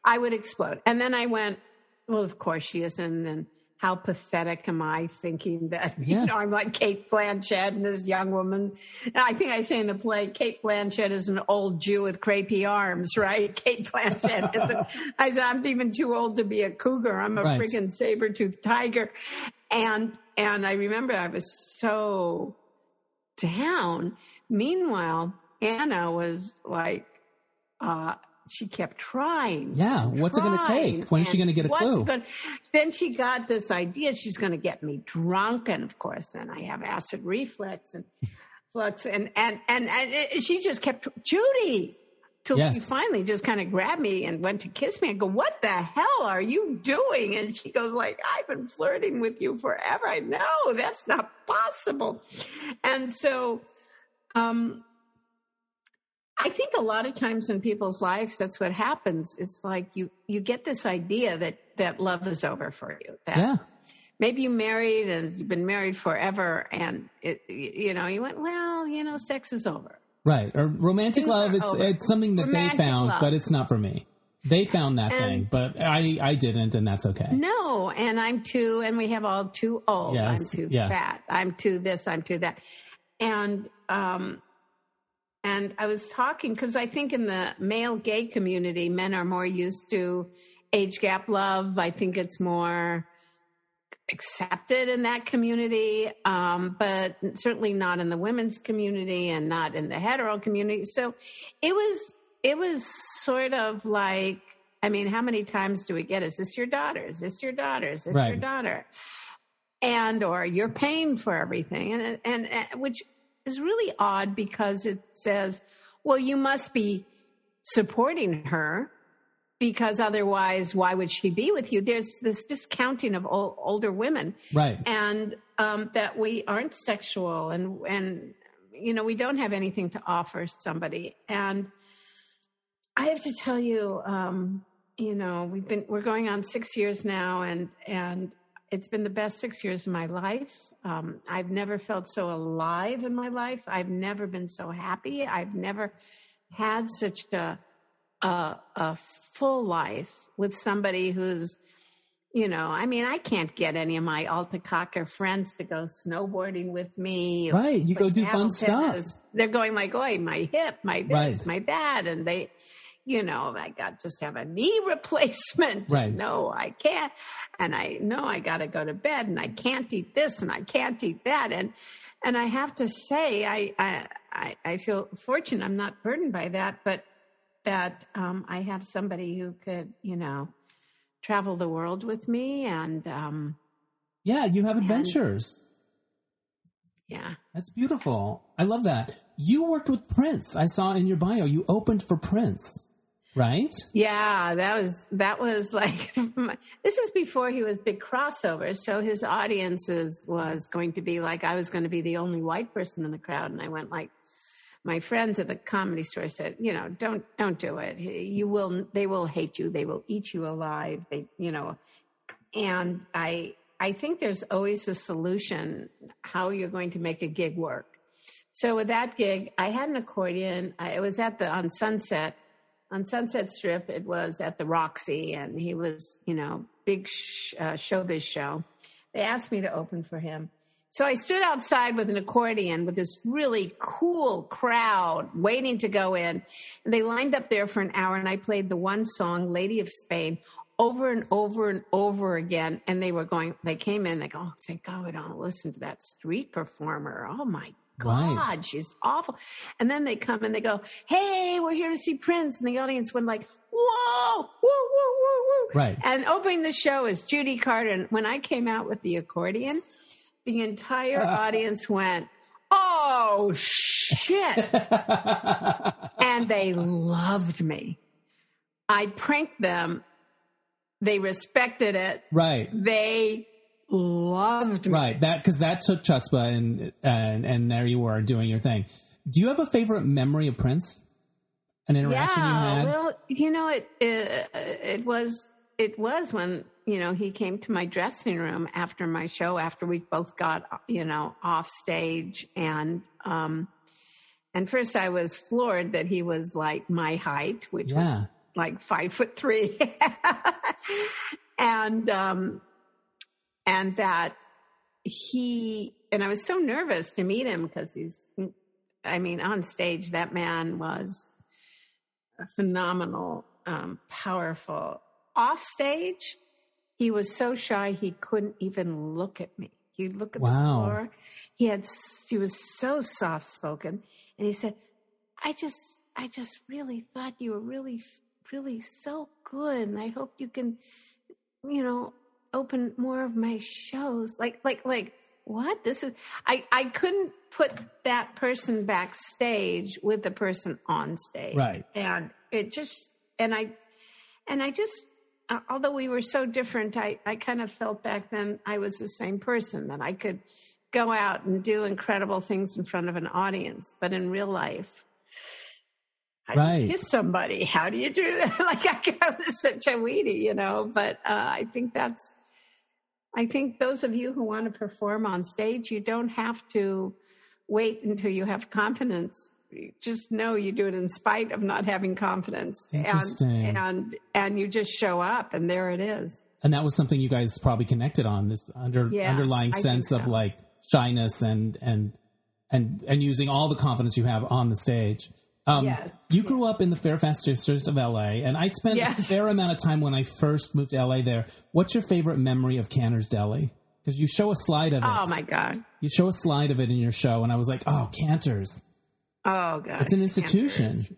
B: I would explode. And then I went, well, of course she isn't. And how pathetic am I thinking that,
A: Yeah.
B: you know, I'm like Cate Blanchett and this young woman. And I think I say in the play, Cate Blanchett is an old Jew with crepey arms, right? Cate Blanchett isn't. I said, I'm even too old to be a cougar. I'm a
A: Right.
B: freaking saber-toothed tiger. And, and I remember I was so down. Meanwhile, Anna was like, uh, she kept trying.
A: Yeah, what's it gonna
B: trying,
A: take? When is she gonna get a clue?
B: gonna- then she got this idea she's going to get me drunk, and of course, then I have acid reflux and flux, and and and, and it, she just kept Judy till she finally just kind of grabbed me and went to kiss me. and go, "What the hell are you doing?" And she goes, "Like I've been flirting with you forever." I know that's not possible, and so. um I think a lot of times in people's lives, that's what happens. It's like you you get this idea that that love is over for you. That
A: yeah.
B: maybe you married and you've been married forever, and it you know you went well, you know, sex is over.
A: Right. Or romantic
B: Things
A: love, it's it's something that
B: Romantic
A: they found,
B: love.
A: but it's not for me. They found that
B: And-
A: thing, but I I didn't, and that's okay.
B: No, and I'm too, and we have all too old.
A: Yes,
B: I'm too
A: yeah.
B: fat. I'm too this. I'm too that. And um, and I was talking because I think in the male gay community, men are more used to age gap love. I think it's more accepted in that community, um, but certainly not in the women's community and not in the hetero community. So it was it was sort of like, I mean, how many times do we get? Is this your daughter? Is this your daughter? Is this your daughter? And or you're paying for everything, and and, and which is really odd because it says, well, you must be supporting her because otherwise, why would she be with you? There's this discounting of ol- older women
A: Right.
B: and um, that we aren't sexual and and you know we don't have anything to offer somebody and i have to tell you um, you know we've been we're going on six years now and and it's been the best six years of my life. Um, I've never felt so alive in my life. I've never been so happy. I've never had such a a, a full life with somebody who's you know, I mean, I can't get any of my Alta Cocker friends to go snowboarding with me.
A: Right. You go do fun stuff.
B: They're going like, oi, my hip, my this, right. my that. And they, you know, I got just have a knee replacement.
A: Right.
B: No, I can't. And I know I got to go to bed and I can't eat this and I can't eat that. And, and I have to say, I, I, I feel fortunate. I'm not burdened by that, but that, um, I have somebody who could, you know, travel the world with me and um
A: yeah you have adventures
B: and, yeah
A: that's beautiful i love that you worked with prince i saw in your bio you opened for prince right
B: yeah that was that was like this is before he was big crossover so his audiences was going to be like i was going to be the only white person in the crowd and i went like my friends at the comedy store said, you know, don't don't do it. You will they will hate you. They will eat you alive. They, you know, and I I think there's always a solution how you're going to make a gig work. So with that gig, I had an accordion. I, it was at the on Sunset on Sunset Strip. It was at the Roxy, and he was, you know, big sh- uh, showbiz show. They asked me to open for him. So I stood outside with an accordion with this really cool crowd waiting to go in. And they lined up there for an hour and I played the one song, Lady of Spain, over and over and over again. And they were going, they came in, they go, oh, thank God we don't listen to that street performer. Oh my God, right. she's awful. And then they come and they go, Hey, we're here to see Prince. And the audience went like, Whoa, whoa, whoa, whoa, whoa.
A: Right.
B: And opening the show is Judy Carter. And when I came out with the accordion, the entire audience went, Oh shit. and they loved me. I pranked them. They respected it.
A: Right.
B: They loved me.
A: Right. That because that took chutzpah and and and there you were doing your thing. Do you have a favorite memory of Prince? An interaction
B: yeah,
A: you had?
B: Well, you know, it, it it was it was when you know, he came to my dressing room after my show, after we both got, you know, off stage. And, um, and first I was floored that he was like my height, which yeah. was like five foot three. and, um, and that he, and I was so nervous to meet him because he's, I mean, on stage, that man was a phenomenal, um, powerful. Off stage, he was so shy he couldn't even look at me. He'd look at wow. the floor. He had he was so soft spoken, and he said, "I just I just really thought you were really really so good, and I hope you can, you know, open more of my shows." Like like like what this is i i couldn't put that person backstage with the person on stage
A: right
B: and it just and i and i just uh, although we were so different, I, I kind of felt back then I was the same person, that I could go out and do incredible things in front of an audience. But in real life, how right. do you kiss somebody? How do you do that? like I was such a weenie, you know. But uh, I think that's, I think those of you who want to perform on stage, you don't have to wait until you have confidence You just know you do it in spite of not having confidence.
A: Interesting.
B: And, and, and you just show up and there it is.
A: And that was something you guys probably connected on this under, yeah, underlying sense so. of like shyness and, and, and, and using all the confidence you have on the stage. Um, yes. You grew up in the Fairfax district of LA, and I spent yes. a fair amount of time when I first moved to LA there. What's your favorite memory of Canter's Deli? Because you show a slide of it.
B: Oh my God.
A: You show a slide of it in your show, and I was like, oh, Canter's.
B: Oh, God.
A: It's an institution.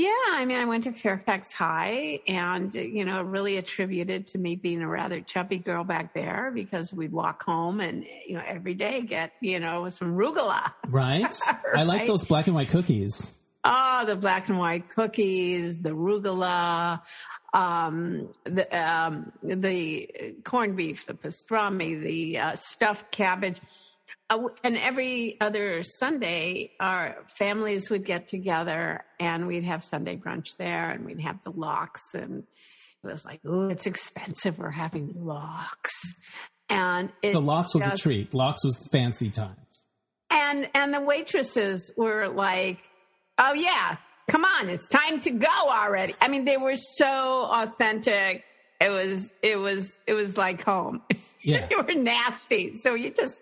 B: Yeah, I mean, I went to Fairfax High and, you know, really attributed to me being a rather chubby girl back there because we'd walk home and, you know, every day get, you know, some rugula.
A: Right. right? I like those black and white cookies.
B: Oh, the black and white cookies, the rugula, um, the, um, the corned beef, the pastrami, the uh, stuffed cabbage and every other Sunday, our families would get together and we'd have Sunday brunch there and we'd have the lox and, it was like, "Oh, it's expensive. We're having lox," and it
A: So Lox was a treat. Lox was fancy times.
B: and and the waitresses were like, "Oh yeah, come on, it's time to go already." I mean, they were so authentic. It was it was it was like home.
A: Yeah.
B: they were nasty, so you just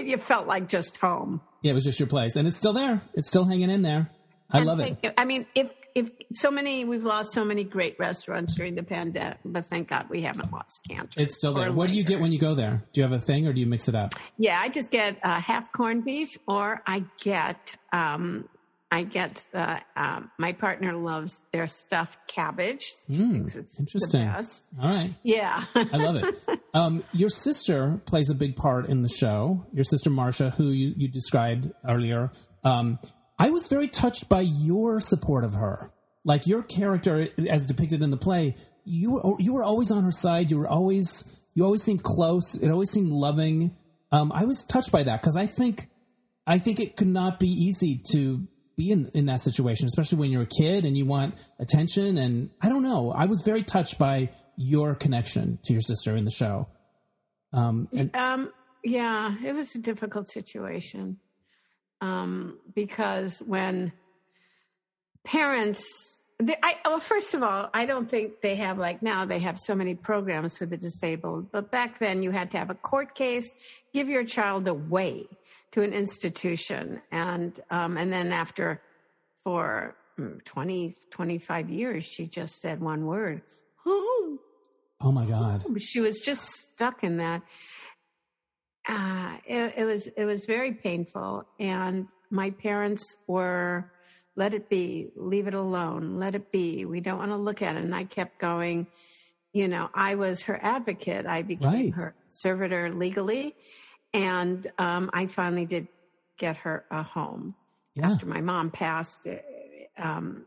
B: you felt like just home.
A: Yeah, it was just your place. And it's still there. It's still hanging in there. I
B: And
A: love it.
B: I mean, if if so many we've lost so many great restaurants during the pandemic, but thank God we haven't lost Canter.
A: It's still there. What do you get when you go there? Do you have a thing or do you mix it up?
B: Yeah, I just get uh, half corned beef, or I get um, I get uh, um, my partner loves their stuffed cabbage. She
A: Mm,
B: it's
A: interesting.
B: The.
A: All right.
B: Yeah,
A: I love it. Um, your sister plays a big part in the show. Your sister Marcia, who you, you described earlier. Um, I was very touched by your support of her. Like your character, as depicted in the play, you were, you were always on her side. You were always you always seemed close. It always seemed loving. Um, I was touched by that because I think I think it could not be easy to be in, in that situation, especially when you're a kid and you want attention. And I don't know. I was very touched by your connection to your sister in the show. Um, and
B: um, yeah, it was a difficult situation um, because when parents, they, I, well, first of all, I don't think they have like now they have so many programs for the disabled, but back then you had to have a court case, give your child away to an institution, and um, and then after for mm, 20, 25 years, she just said one word. Oh,
A: oh my God.
B: she was just stuck in that. Uh, it, it was it was very painful, and my parents were, "Let it be, leave it alone, let it be. We don't want to look at it." And I kept going. You know, I was her advocate. I became
A: Right.
B: her servitor legally, and um, I finally did get her a home
A: Yeah.
B: after my mom passed. uh, Um,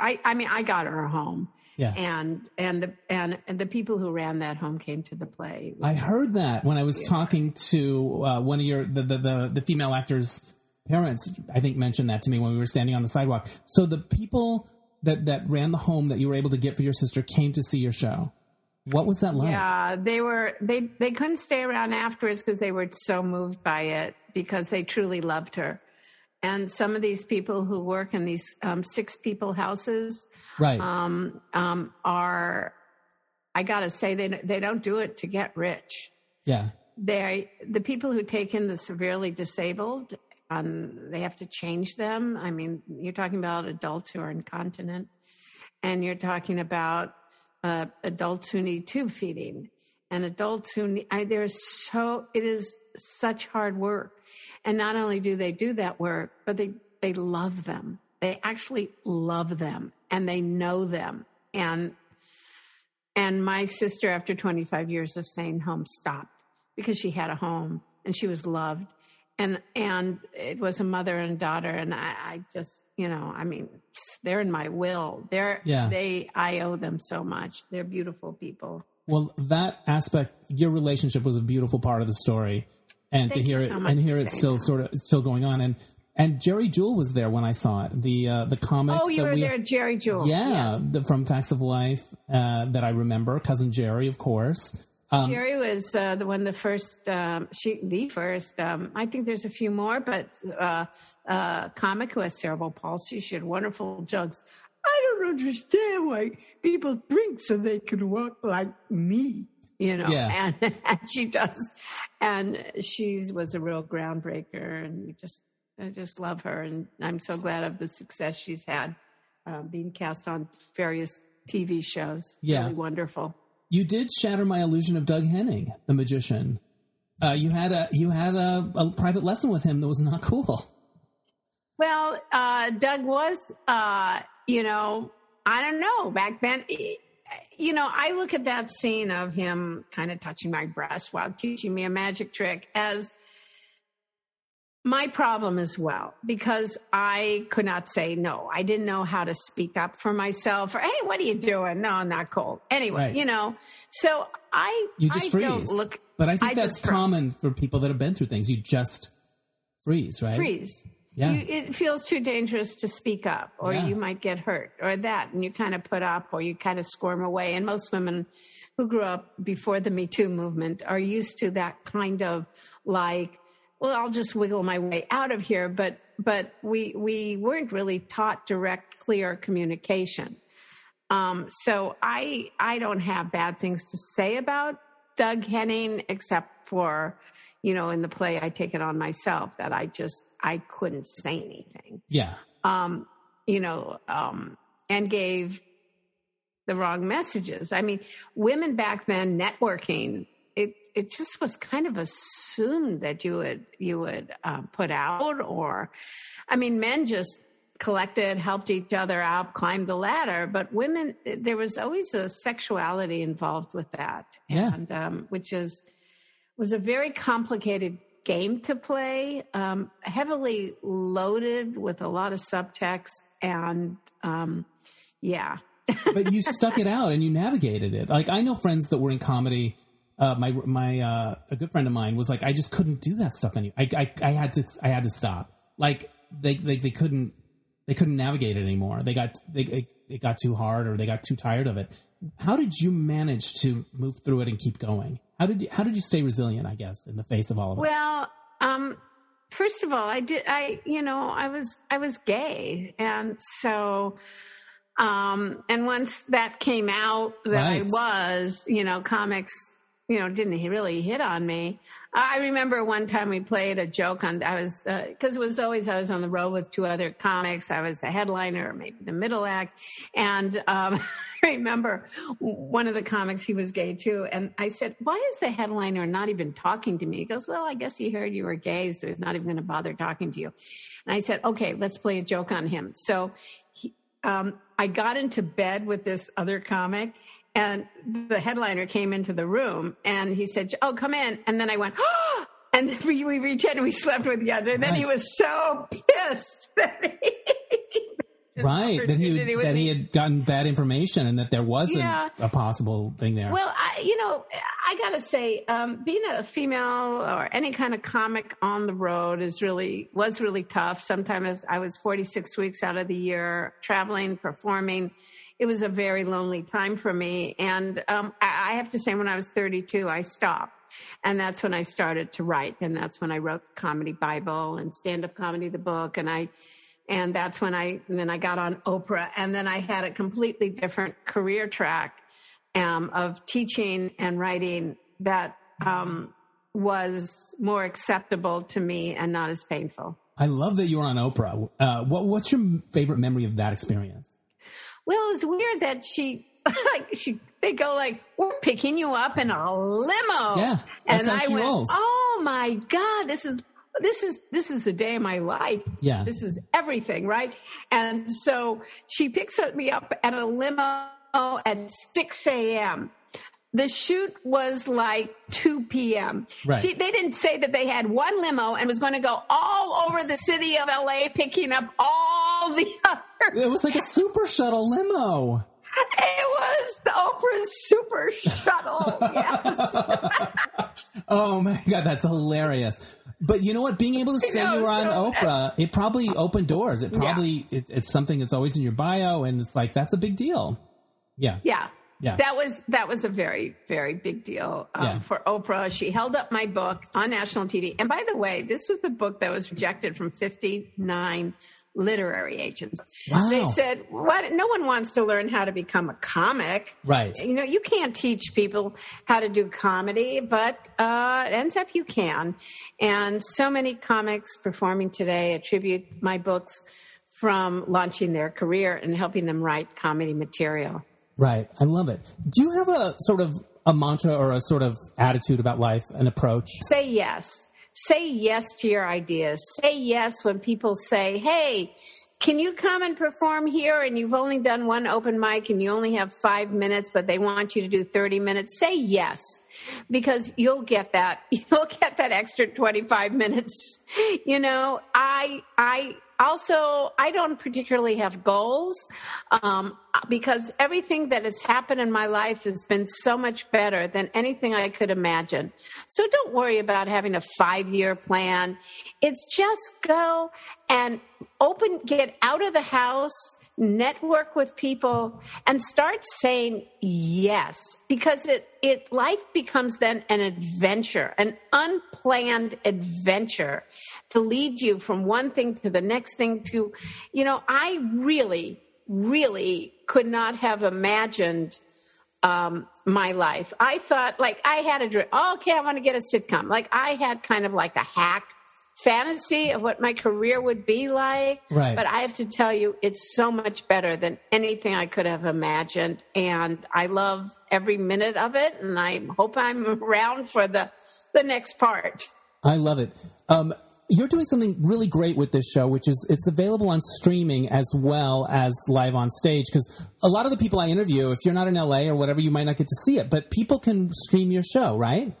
B: I I mean, I got her a home
A: Yeah.
B: and and the and, and the people who ran that home came to the play.
A: I heard that when I was talking to uh, one of your the, the the the female actors' parents. I think mentioned that to me when we were standing on the sidewalk. So the people that that ran the home that you were able to get for your sister came to see your show. What was that like?
B: Yeah, they were they they couldn't stay around afterwards because they were so moved by it because they truly loved her. And some of these people who work in these um, six people houses
A: Right.
B: um, um, are, I gotta say, they they don't do it to get rich.
A: yeah.
B: they the people who take in the severely disabled um, they have to change them. I mean you're talking about adults who are incontinent and you're talking about uh, adults who need tube feeding and adults who need I, there's so it is such hard work. And not only do they do that work but they they love them. They actually love them and they know them. And and my sister, after 25 years of staying home, stopped because she had a home and she was loved. And and it was a mother and daughter. And I, I just, you know, I mean, they're in my will. They're
A: Yeah.
B: they I owe them so much. They're beautiful people.
A: Well, that aspect, your relationship was a beautiful part of the story, and to hear it
B: so
A: and hear it still
B: that.
A: sort of still going on, and and Geri Jewell was there when I saw it. The uh, the comic.
B: Oh, you were
A: we-
B: there, Geri Jewell.
A: Yeah,
B: Yes.
A: the, from Facts of Life uh, that I remember. Cousin Geri, of course. Um,
B: Geri was uh, the one, the first, um, she, the first. Um, I think there's a few more, but uh, uh, comic who has cerebral palsy. She had wonderful jokes. I don't understand why people drink so they can walk like me. You know,
A: Yeah.
B: and, and she does, and she was a real groundbreaker, and we just, I just love her, and I'm so glad of the success she's had, uh, being cast on various TV shows.
A: Yeah.
B: really wonderful.
A: You did shatter my illusion of Doug Henning, the magician. Uh, you had a you had a, a private lesson with him that was not cool.
B: Well, uh, Doug was, uh, you know, I don't know, back then, you know, I look at that scene of him kind of touching my breast while teaching me a magic trick as my problem as well, because I could not say no. I didn't know how to speak up for myself or, hey, what are you doing? No, I'm not cold. Anyway,
A: Right.
B: you know, so I,
A: You just
B: I
A: freeze.
B: don't look,
A: But I think
B: I
A: that's common for people that have been through things. You just freeze, right?
B: freeze.
A: Yeah.
B: you, it feels too dangerous to speak up, or
A: Yeah.
B: you might get hurt, or that, and you kind of put up, or you kind of squirm away. And most women who grew up before the Me Too movement are used to that kind of like, well, I'll just wiggle my way out of here. But but we we weren't really taught direct, clear communication. Um, so I I don't have bad things to say about Doug Henning, except for, you know, in the play I take it on myself that I just I couldn't say anything.
A: Yeah.
B: Um, you know, um, and gave the wrong messages. I mean, women back then networking, it just was kind of assumed that you would you would uh, put out, or, I mean, men just collected, helped each other out, climbed the ladder, but women there was always a sexuality involved with that,
A: Yeah.
B: and um, which is was a very complicated game to play, um, heavily loaded with a lot of subtext, and um, yeah.
A: but you stuck it out and you navigated it. Like I know friends that were in comedy. Uh, my my uh, a good friend of mine was like, I just couldn't do that stuff anymore. I, I I had to I had to stop. Like they they they couldn't they couldn't navigate it anymore. They got they it, it got too hard or they got too tired of it. How did you manage to move through it and keep going? How did you, how did you stay resilient? I guess in the face of all of it.
B: Well, um, first of all, I did. I you know I was I was gay, and so. Um, and once that came out that
A: Right.
B: I was, you know, comics, you know, didn't he really hit on me. I remember one time we played a joke on, I was, uh 'cause it was always, I was on the road with two other comics. I was the headliner maybe the middle act. And, um, I remember one of the comics, he was gay too. And I said, why is the headliner not even talking to me? He goes, well, I guess he heard you were gay. So he's not even going to bother talking to you. And I said, okay, let's play a joke on him. So he, um, I got into bed with this other comic and the headliner came into the room and he said, Oh, come in. And then I went, Oh, and we, we reached in and we slept with each other. And then he was so pissed that he,
A: right that he that he had gotten bad information and that there wasn't
B: Yeah.
A: a possible thing there.
B: Well, I, you know, I gotta say, um, being a female or any kind of comic on the road is really was really tough. Sometimes I was 46 weeks out of the year traveling, performing. It was a very lonely time for me, and um, I, I have to say, when I was 32, I stopped. And that's when I started to write, and that's when I wrote Comedy Bible and Stand Up Comedy, the book, and I and that's when I then I got on Oprah, and then I had a completely different career track um, of teaching and writing that um, was more acceptable to me and not as painful.
A: I love that you were on Oprah. Uh, what what's your favorite memory of that experience?
B: Well, it was weird that she like she they go like we're picking you up in a limo.
A: Yeah,
B: and I
A: she
B: went,
A: rolls.
B: oh my god, this is this is this is the day of my life.
A: Yeah.
B: this is everything, right? And so she picks me up at a limo at six a.m. The shoot was like 2 p.m.
A: Right.
B: She, they didn't say that they had one limo and was going to go all over the city of LA picking up all the other
A: It was like a super shuttle limo.
B: it was the Oprah's Super Shuttle. Yes.
A: Oh my god, that's hilarious. But you know what? Being able to say you were on
B: so-
A: Oprah, it probably opened doors. It probably it, it's something that's always in your bio, and it's like that's a big deal. Yeah,
B: Yeah.
A: Yeah.
B: That was that was a very very big deal um,
A: Yeah.
B: for Oprah. She held up my book on national TV. And by the way, this was the book that was rejected from 59 literary agents.
A: Wow.
B: They said, "What? No one wants to learn how to become a comic."
A: Right.
B: You know, you can't teach people how to do comedy, but uh, it ends up you can. And so many comics performing today attribute my books from launching their career and helping them write comedy material.
A: Right. I love it. Do you have a sort of a mantra or a sort of attitude about life, an approach?
B: Say yes. Say yes to your ideas. Say yes when people say, hey, can you come and perform here? And you've only done one open mic and you only have five minutes, but they want you to do 30 minutes. Say yes because you'll get that. You'll get that extra 25 minutes. You know, I, I, also, I don't particularly have goals um, because everything that has happened in my life has been so much better than anything I could imagine. So don't worry about having a five year plan. It's just go and open, get out of the house network with people and start saying yes because it it life becomes then an adventure an unplanned adventure to lead you from one thing to the next thing to you know i really really could not have imagined um, my life. I thought, like, I had a dream. Oh, okay, I want to get a sitcom. Like, I had kind of like a hack fantasy of what my career would be like.
A: Right.
B: But I have to tell you, it's so much better than anything I could have imagined. And I love every minute of it. And I hope I'm around for the, the next part.
A: I love it. Um, you're doing something really great with this show, which is it's available on streaming as well as live on stage. Because a lot of the people I interview, if you're not in LA or whatever, you might not get to see it, but people can stream your show, right?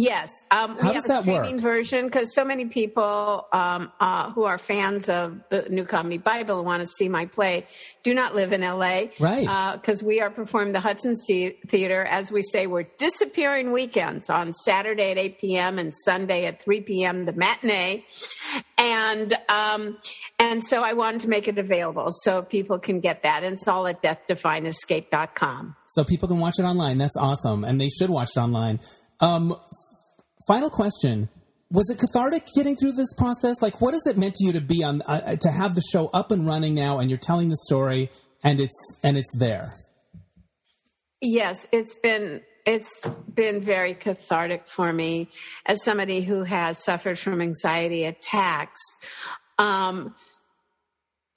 B: Yes, um, we have a streaming
A: work?
B: version because so many people um, uh, who are fans of the New Comedy Bible and want to see my play do not live in LA,
A: Right.
B: Because we are performing the Hudson Theater, as we say, we're disappearing weekends on Saturday at eight p.m. and Sunday at three p.m. the matinee, and um, and so I wanted to make it available so people can get that, and it's all at deathdefyingescape.com.
A: So people can watch it online. That's awesome. And they should watch it online. Um, final question. Was it cathartic getting through this process? Like, what has it meant to you to be on, uh, to have the show up and running now and you're telling the story and it's, and it's there?
B: Yes, it's been it's been very cathartic for me as somebody who has suffered from anxiety attacks. Um,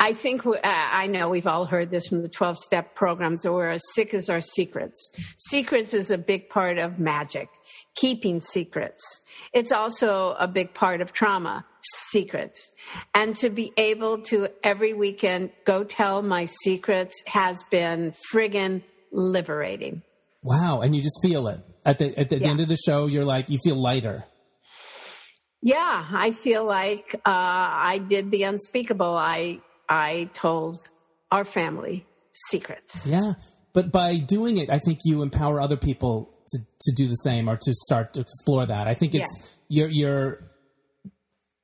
B: I think uh, I know we've all heard this from the 12 step programs that we're as sick as our secrets. Secrets is a big part of magic, keeping secrets. It's also a big part of trauma, secrets. And to be able to every weekend go tell my secrets has been friggin' liberating.
A: Wow. And you just feel it at the, at the,
B: Yeah.
A: end of the show. You're like, you feel lighter.
B: Yeah, I feel like uh, I did the unspeakable. I I told our family secrets.
A: Yeah. But by doing it, I think you empower other people to, to do the same or to start to explore that. I think it's
B: Yes.
A: you're you're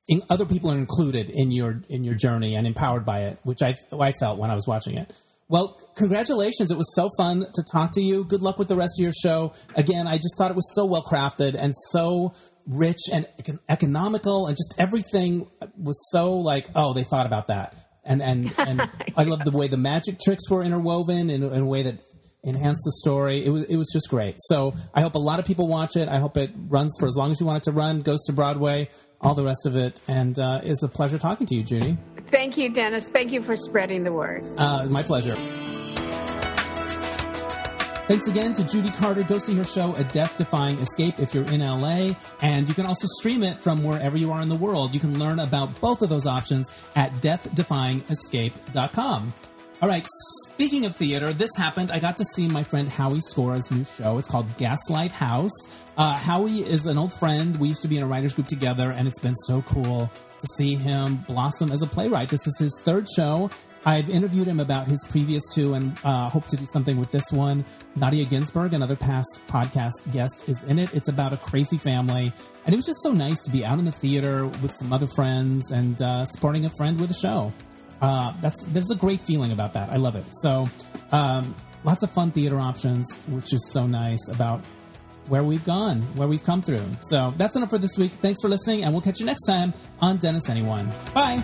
A: in, other people are included in your in your journey and empowered by it, which I oh, I felt when I was watching it. Well, congratulations! It was so fun to talk to you. Good luck with the rest of your show. Again, I just thought it was so well crafted and so rich and economical, and just everything was so like, oh, they thought about that. And and and I love the way the magic tricks were interwoven in, in a way that enhanced the story. It was it was just great. So I hope a lot of people watch it. I hope it runs for as long as you want it to run. Goes to Broadway, all the rest of it, and uh, it's a pleasure talking to you, Judy.
B: Thank you, Dennis. Thank you for spreading the word.
A: Uh, my pleasure. Thanks again to Judy Carter. Go see her show, A Death Defying Escape, if you're in LA. And you can also stream it from wherever you are in the world. You can learn about both of those options at deathdefyingescape.com. All right, speaking of theater, this happened. I got to see my friend Howie Scora's new show. It's called Gaslight House. Uh, Howie is an old friend. We used to be in a writers group together, and it's been so cool to see him blossom as a playwright. This is his third show. I've interviewed him about his previous two and uh, hope to do something with this one. Nadia Ginsburg, another past podcast guest, is in it. It's about a crazy family. And it was just so nice to be out in the theater with some other friends and uh, supporting a friend with a show. Uh, that's There's a great feeling about that. I love it. So, um, lots of fun theater options, which is so nice about where we've gone, where we've come through. So, that's enough for this week. Thanks for listening, and we'll catch you next time on Dennis Anyone. Bye.